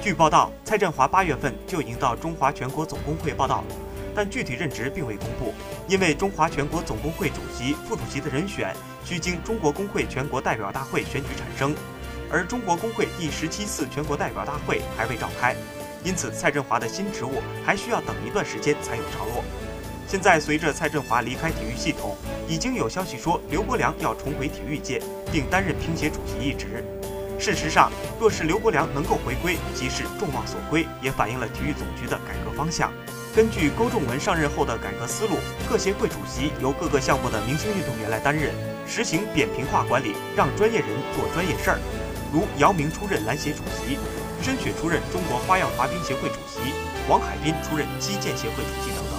据报道，蔡振华八月份就已经到中华全国总工会报道，但具体任职并未公布，因为中华全国总工会主席、副主席的人选需经中国工会全国代表大会选举产生，而中国工会第十七次全国代表大会还未召开，因此蔡振华的新职务还需要等一段时间才有着落。现在随着蔡振华离开体育系统，已经有消息说刘国梁要重回体育界，并担任乒协主席一职。事实上，若是刘国梁能够回归，即是众望所归，也反映了体育总局的改革方向。根据勾仲文上任后的改革思路，各协会主席由各个项目的明星运动员来担任，实行扁平化管理，让专业人做专业事儿。如姚明出任篮协主席，申雪出任中国花样滑冰协会主席，王海滨出任击剑协会主席等等。